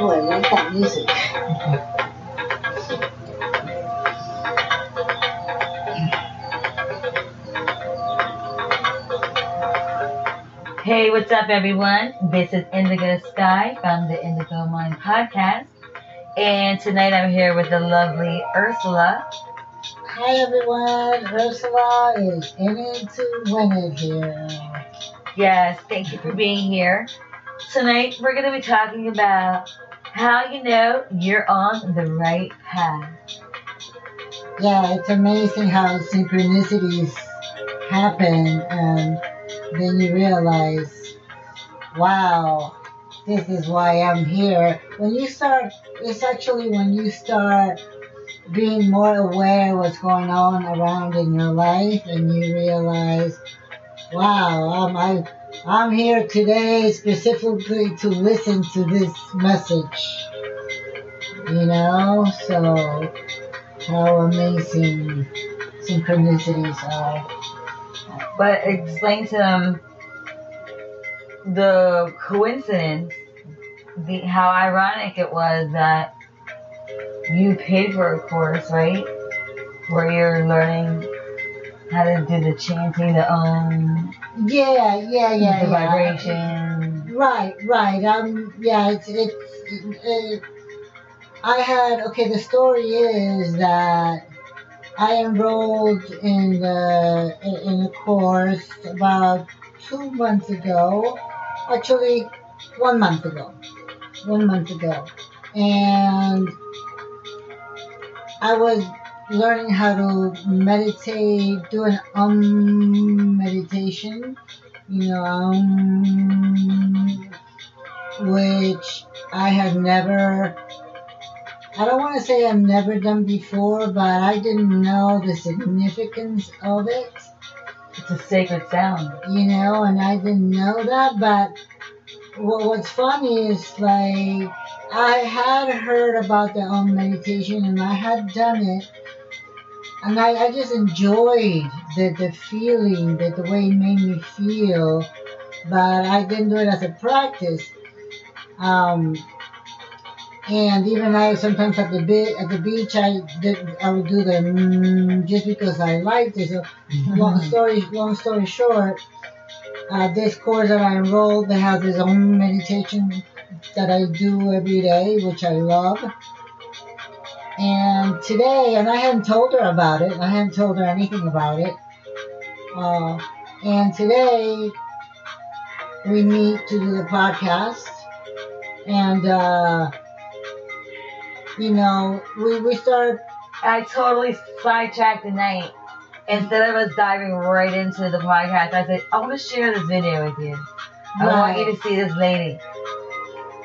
Oh, I like that music. Hey, what's up, everyone? This is Indigo Sky from the Indigo Mind Podcast. And tonight I'm here with the lovely Ursula. Hi everyone, Ursula is in it to win it here. Yes, thank you for being here. Tonight we're going to be talking about how you know you're on the right path. Yeah, it's amazing how synchronicities happen and then you realize, wow, this is why I'm here. When you start, it's actually when you start being more aware of what's going on around in your life and you realize, wow, um, I, I'm here today specifically to listen to this message. You know, so how amazing synchronicities are. But explain to them the coincidence, the how ironic it was that you paid for a course, right? Where you're learning how to do the chanting, the um, Yeah, yeah, yeah, the yeah. vibration. Right, right. Um, yeah, it's it's. It, I had okay. The story is that I enrolled in the in a course about two months ago. Actually, one month ago. One month ago, and I was learning how to meditate, do an um meditation. You know, um, which I had never. I don't want to say I've never done before, but I didn't know the significance of it, It's a sacred sound. you know, and I didn't know that. But what, what's funny is like I had heard about the Om meditation and I had done it, and I, I just enjoyed the, the feeling, the, the way it made me feel, but I didn't do it as a practice. Um, and even I sometimes at the bit at the beach I did I would do the mm, just because I liked it. So long story long story short, uh, this course that I enrolled that has its own meditation that I do every day, which I love. And today, and I hadn't told her about it. I hadn't told her anything about it. Uh, and today we meet to do the podcast, and uh, you know we we start I totally sidetracked the night. Instead of us diving right into the podcast, I said, I want to share this video with you. I want you to see this lady.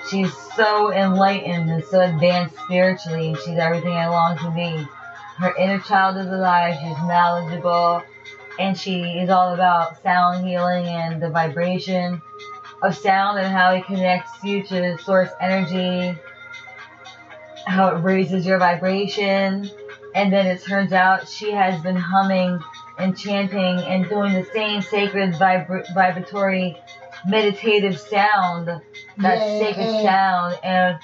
She's so enlightened and so advanced spiritually, and she's everything I long to be. Her inner child is alive, she's knowledgeable, and she is all about sound healing and the vibration of sound and how it connects you to source energy, how it raises your vibration. And then it turns out she has been humming and chanting and doing the same sacred vibra- vibratory meditative sound, that Yeah, sacred and- sound. And,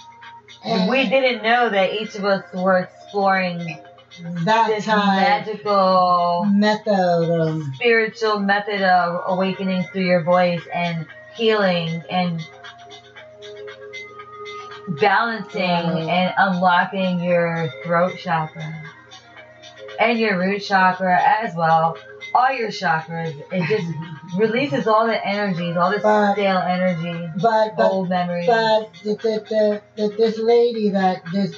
and we didn't know that each of us were exploring that this magical method. Um, spiritual method of awakening through your voice and healing and balancing and unlocking your throat chakra and your root chakra as well. All your chakras. It just releases all the energies, all this But- stale energy, but but old memories. but the, the, the, the, this lady that this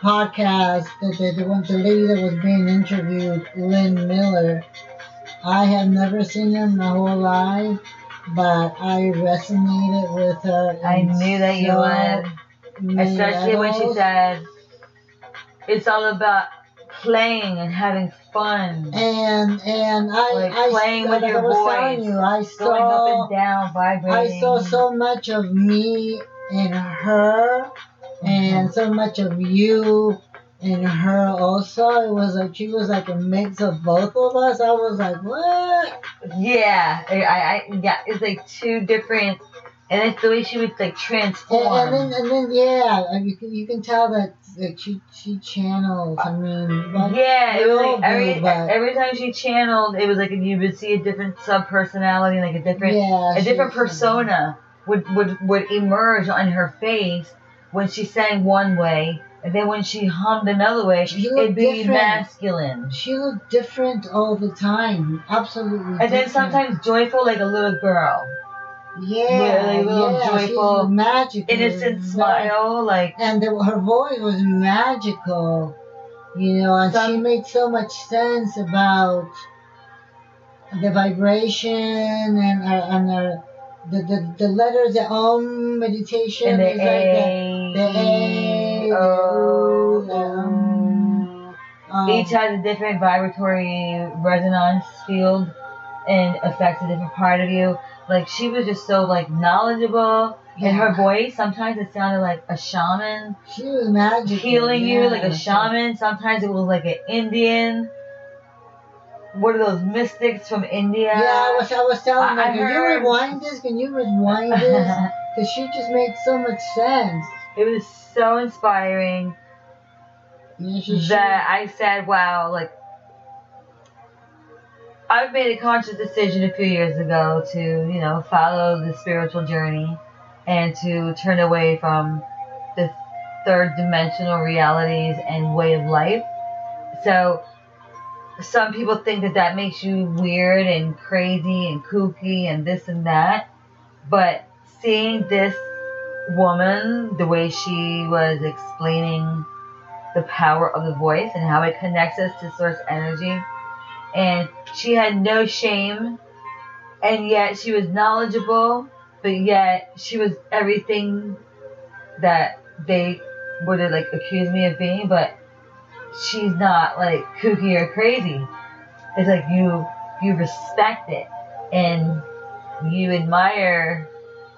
podcast, the, the, the one the lady that was being interviewed, Lynn Miller. I have never seen her in my whole life, but I resonated with her. I knew that you would. Especially when she said it's all about playing and having fun. And and I, Like I playing with like your I was telling you, I going up saw and down, vibrating. I saw so much of me in her, and mm-hmm. so much of you in her also. It was like she was like a mix of both of us. I was like, what? Yeah, I, I, yeah, it's like two different and it's the way she would like And, transform. and then, and then, yeah, you can you can tell that that she she channels. I mean, yeah, it was like every but- every time she channeled, it was like you would see a different sub personality, like a different yeah, a different persona would, would would emerge on her face when she sang one way, and then when she hummed another way, She it'd be different. masculine. She looked different all the time. Absolutely. And then sometimes joyful like a little girl. Yeah, really little yeah, joyful, magical, Innocent smile, like and the, her voice was magical, you know, and she made so much sense about the vibration and her, and her, the, the the letters, the Om meditation and the is like A, the A, the O, O, um, um, Each has a different vibratory resonance field and affects a different part of you. Like she was just so like knowledgeable. And her voice, sometimes it sounded like a shaman she was magical, healing you, like a shaman. Sometimes it was like an Indian. What are those mystics from India? Yeah, I was, I was telling her, I can you rewind this? Can you rewind this? Because she just made so much sense. it was so inspiring that I said, wow, like I've made a conscious decision a few years ago to, you know, follow the spiritual journey and to turn away from the third dimensional realities and way of life. So some people think that that makes you weird and crazy and kooky and this and that. But seeing this woman, the way she was explaining the power of the voice and how it connects us to source energy. And she had no shame, and yet she was knowledgeable, but yet she was everything that they would have like accused me of being. But she's not like kooky or crazy. It's like you you respect it and you admire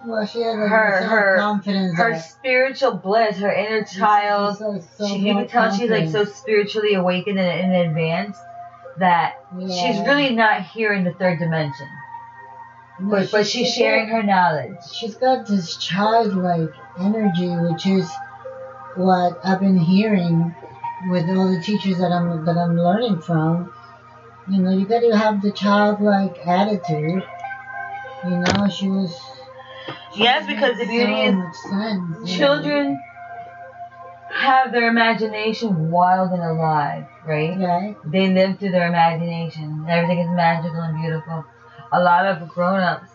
well, she had her- her- confidence. her spiritual bliss, her inner child. So, so she, you can tell she's like so spiritually awakened and, and advanced that she's really not here in the third dimension, but but she's sharing her knowledge. She's got this childlike energy, which is what I've been hearing with all the teachers that I'm that I'm learning from. You know, you got to have the childlike attitude. You know, she was. she Yes, because the beauty so is sense, you know. Have their imagination wild and alive, right? Right. They live through their imagination. Everything is magical and beautiful. A lot of grown-ups,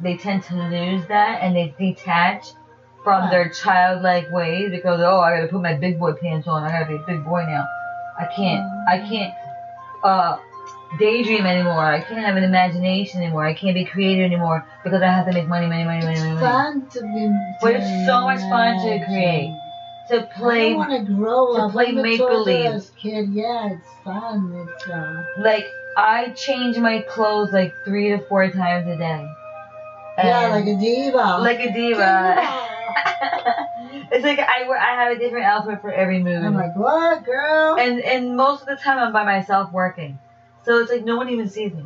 they tend to lose that and they detach from their childlike ways because oh, I gotta put my big boy pants on. I gotta be a big boy now. I can't. I can't. Uh, daydream anymore. I can't have an imagination anymore. I can't be creative anymore because I have to make money, money, money, money, money, money. fun to be. But it's so much fun to create. To play. I want to grow to up. play I'm make-believe. Kid. Yeah, it's fun. It's uh. like I change my clothes like three to four times a day. Yeah, like a diva. like a diva. it's like I wear, I have a different outfit for every mood. I'm like, what, girl? and and most of the time I'm by myself working, so it's like no one even sees me.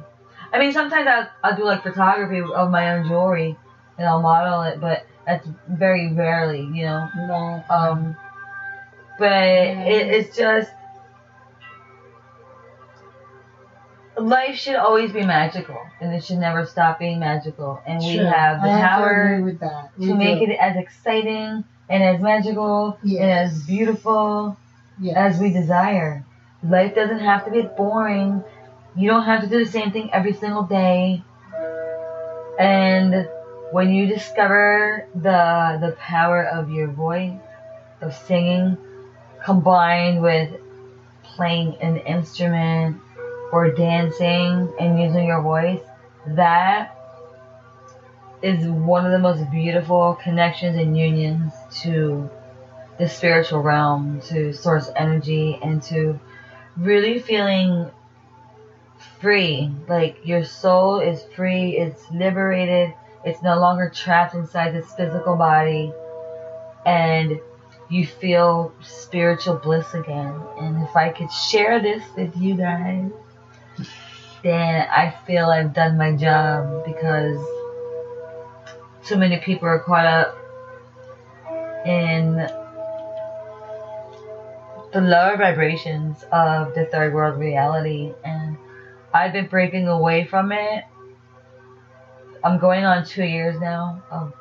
I mean, sometimes I'll, I'll do like photography of my own jewelry, and I'll model it, but that's very rarely, you know. No. Um, but it, it's just life should always be magical, and it should never stop being magical. And we have the I to power that. To make it as exciting and as magical and as beautiful Yes. as we desire. Life doesn't have to be boring. You don't have to do the same thing every single day. And when you discover the the power of your voice, of singing, combined with playing an instrument or dancing and using your voice, that is one of the most beautiful connections and unions to the spiritual realm, to source energy, and to really feeling free. Like your soul is free, it's liberated, it's no longer trapped inside this physical body, and you feel spiritual bliss again. And if I could share this with you guys, then I feel I've done my job because too many people are caught up in the lower vibrations of the third world reality and I've been breaking away from it. I'm going on two years now of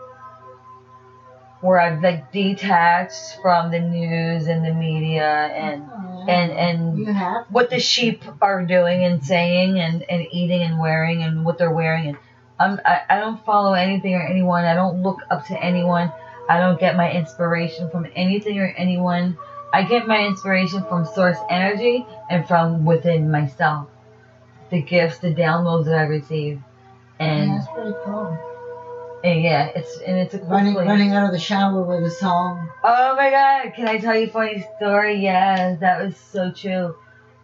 where I've like detached from the news and the media and Oh, and and what the sheep are doing and saying and, and eating and wearing and what they're wearing. And I'm, I, I don't follow anything or anyone. I don't look up to anyone. I don't get my inspiration from anything or anyone. I get my inspiration from source energy and from within myself. The gifts the downloads that I receive and, yeah, that's pretty cool. and yeah it's and it's a cool Running, place. running out of the shower with a song. Oh my god, can I tell you a funny story? Yes, that was so true.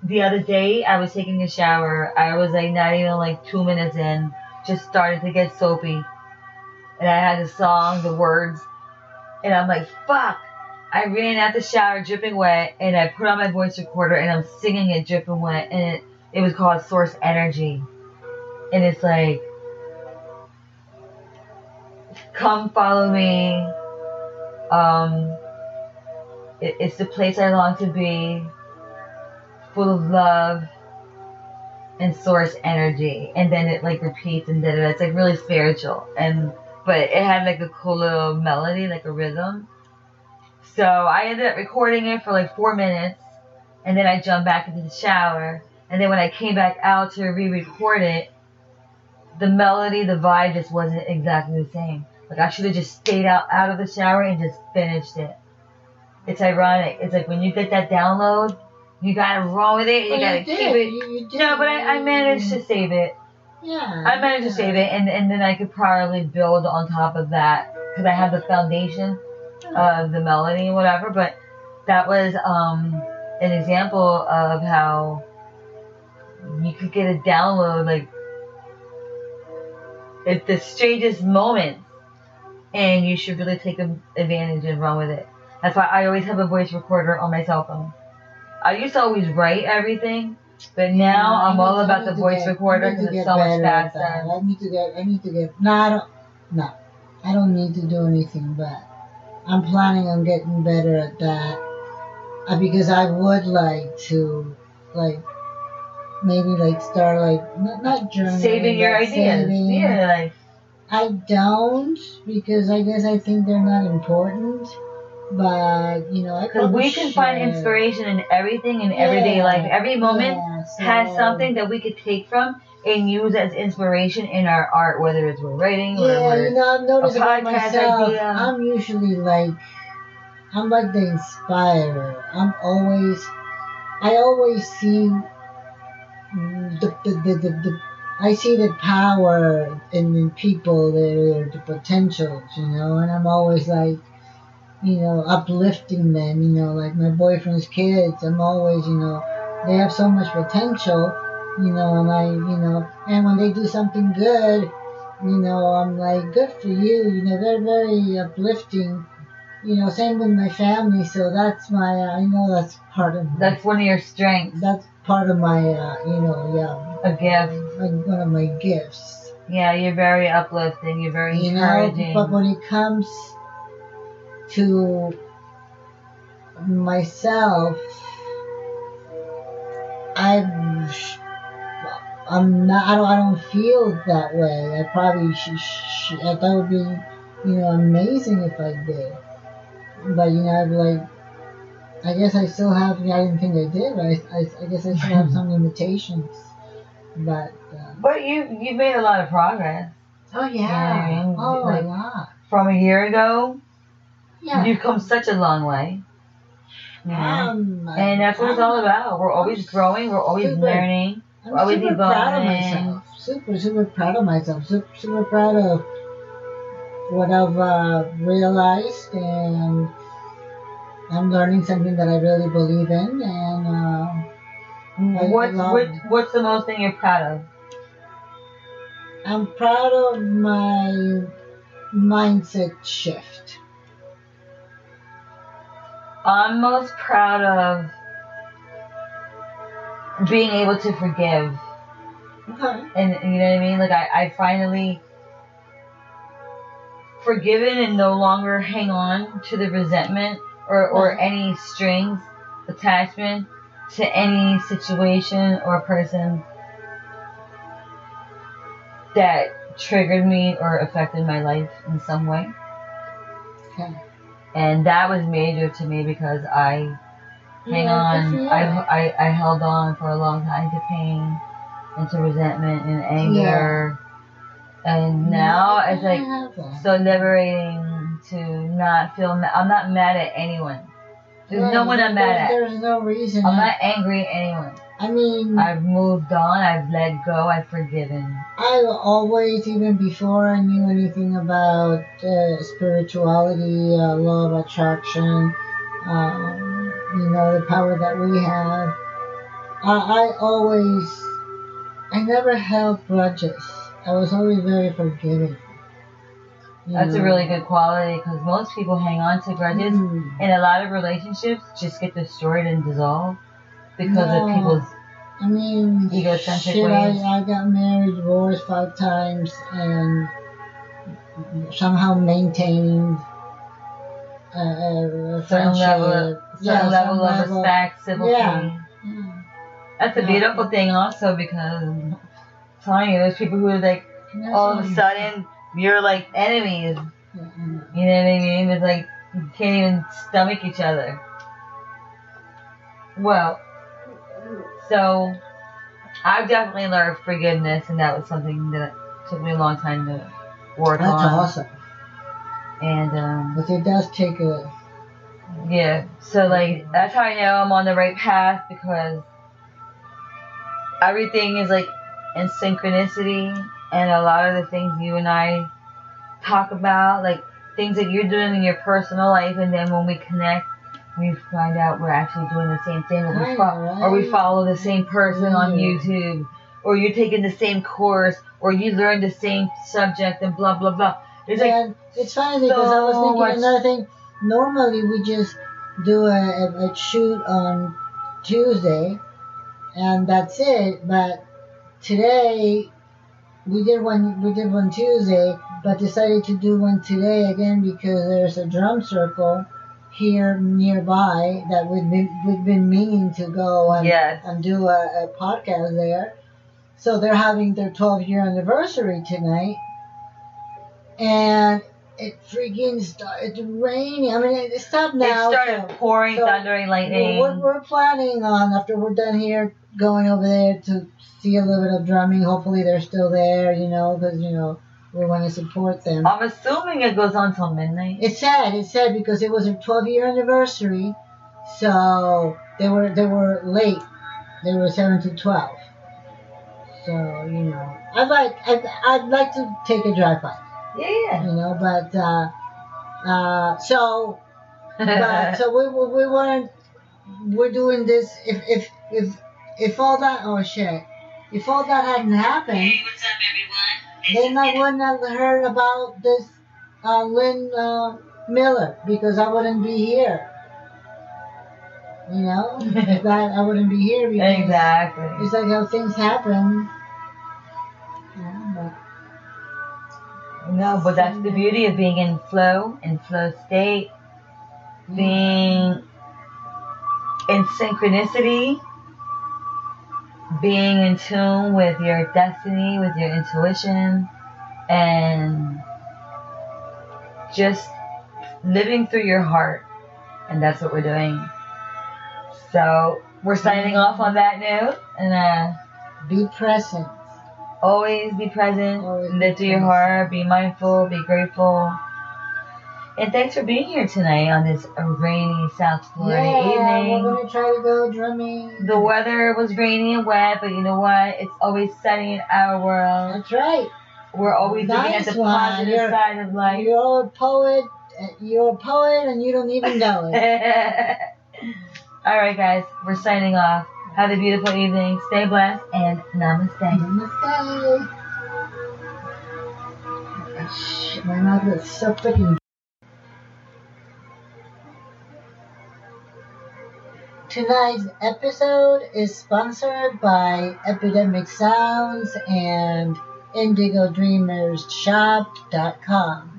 The other day, I was taking a shower. I was like not even like two minutes in, just started to get soapy. And I had the song, the words, and I'm like, fuck. I ran out the shower dripping wet, and I put on my voice recorder, and I'm singing it dripping wet, and it, it was called Source Energy. And it's like, come follow me. Um, it, it's the place I long to be, full of love and source energy. And then it like repeats and da. It's like really spiritual. And but it had like a cool little melody, like a rhythm. So I ended up recording it for like four minutes, and then I jumped back into the shower. And then when I came back out to re-record it, the melody, the vibe just wasn't exactly the same. Like I should have just stayed out out of the shower and just finished it. It's ironic. It's like when you get that download, you gotta roll with it. You gotta you keep it. You, you. No, but I, I managed to save it. Yeah. I managed to save it, and and then I could probably build on top of that because I have the foundation of the melody and whatever. But that was um an example of how you could get a download like at the strangest moments, and you should really take advantage and run with it. That's why I always have a voice recorder on my cell phone. I used to always write everything, but now I I'm all about the voice get- recorder because it's so much better at that. faster. I need to get. I need to get. No, I don't. No, I don't need to do anything, but I'm planning on getting better at that. Uh, because I would like to, like, maybe like start like not, not journaling, Saving your ideas. saving. Yeah, like I don't because I guess I think they're not important. But you know, I because we can find should. inspiration in everything in everyday life. Every moment yeah, has something that we could take from and use as inspiration in our art, whether it's we're writing or Yeah, we're you know, I've noticed about myself. idea. I'm usually like, I'm like the inspirer. I'm always, I always see the the, the, the, the I see the power in, in people, the the potentials, you know, and I'm always like, you know, uplifting them, you know, like my boyfriend's kids. I'm always, you know, they have so much potential, you know, and I, you know, and when they do something good, you know, I'm like, good for you, you know, they're very uplifting, you know, same with my family, so that's my, uh, I know that's part of, my, that's one of your strengths, that's part of my, uh, you know, yeah, a gift. like one of my gifts, Yeah, you're very uplifting. You're very you know, encouraging. but when it comes to myself, I'm, I'm not, I don't, I don't feel that way. I probably should, sh- I thought it would be, you know, amazing if I did. But, you know, I'd like, I guess I still have, I didn't think I did, but I, I, I guess I still have some limitations. But, uh, but you you made a lot of progress oh Yeah, yeah, I mean, oh like- my god. from a year ago. Yeah. You've come such a long way. Know? Um, and that's what it's all about. We're always growing. We're always Super. learning. I'm Why would super you proud of myself. Super, super proud of myself. Super, super proud of what I've uh, realized, and I'm learning something that I really believe in. And uh, What, what what's the most thing you're proud of? I'm proud of my mindset shift. I'm most proud of being able to forgive. Okay. And you know what I mean? Like I, I finally forgiven and no longer hang on to the resentment or, or Right. any strings attachment to any situation or person that triggered me or affected my life in some way. Okay. And that was major to me because I hang Yeah, on. I, I, I held on for a long time to pain and to resentment and anger. And now Yeah, it's like so liberating to not feel. Ma- I'm not mad at anyone. There's no Right, one I'm mad at. There's no reason. I'm not angry at anyone. I mean, I've moved on. I've let go. I've forgiven. I always, even before I knew anything about uh, spirituality, uh, law of attraction, um, you know, the power that we have, I, I always, I never held grudges. I was always very forgiving. That's a really good quality because most people hang on to grudges, Mm. and a lot of relationships just get destroyed and dissolved because of people's. I mean, Egocentric shit, I, ways. I got married, divorced five times, and somehow maintained a, a, Certain level, certain Yeah, level of level- respect, civility. Yeah. Yeah. That's a Yeah. beautiful thing, also, because telling you, there's people who are like, all of a sudden, you're like enemies. all- Mm, You know what I mean? It's like you can't even stomach each other. Well, so I've definitely learned forgiveness, and that was something that took me a long time to work That's on. awesome. And um, But it does take a. yeah, so like that's how I know I'm on the right path because everything is like in synchronicity, and a lot of the things you and I talk about, like things that you're doing in your personal life, and then when we connect, we find out we're actually doing the same thing, or we, fo- or we follow the same person on mm-hmm. YouTube, or you're taking the same course, or you learn the same subject, and blah blah blah. It's like it's funny because I was thinking much- another thing. Normally we just do a, a, a shoot on Tuesday, and that's it. But today we did one. We did one Tuesday, but decided to do one today again because there's a drum circle here nearby that we've been we've been meaning to go and yes. and do a, a podcast there. So they're having their 12 year anniversary tonight. And it freaking started raining. I mean, it stopped now. it started pouring, so thundering, lightning. we're, we're planning on, after we're done here, going over there to see a little bit of drumming. Hopefully they're still there, you know, because, you know, we want to support them. I'm assuming it goes on till midnight. It's sad. It's sad because it was their 12 year anniversary, so they were they were late. They were seven to 12. So you know, I'd like I'd, I'd like to take a drive by, Yeah. you know, but uh, uh, so but so we we, we weren't we're doing this if if if if all that oh shit if all that hadn't happened Hey, what's up, everyone? Then I wouldn't have heard about this uh, Lynn uh, Miller because I wouldn't be here. You know, if that I wouldn't be here because exactly. it's like how things happen. No, but that's the mm. beauty of being in flow, in flow state, mm. being in synchronicity, being in tune with your destiny, with your intuition, and just living through your heart. And that's what we're doing. So we're signing mm. off on that note, and uh, be present. Always be present, Always through your heart, be mindful, be grateful. And thanks for being here tonight on this rainy South Florida yeah, evening. we're gonna try to go drumming. The weather was rainy and wet, but you know what? It's always sunny in our world. That's right. We're always looking at the positive You're- side of life. You're a poet. You're a poet, and you don't even know it. All right, guys, we're signing off. Have a beautiful evening. Stay blessed and namaste. Namaste. My mouth is so freaking. Tonight's episode is sponsored by Epidemic Sounds and IndigoDreamersShop.com.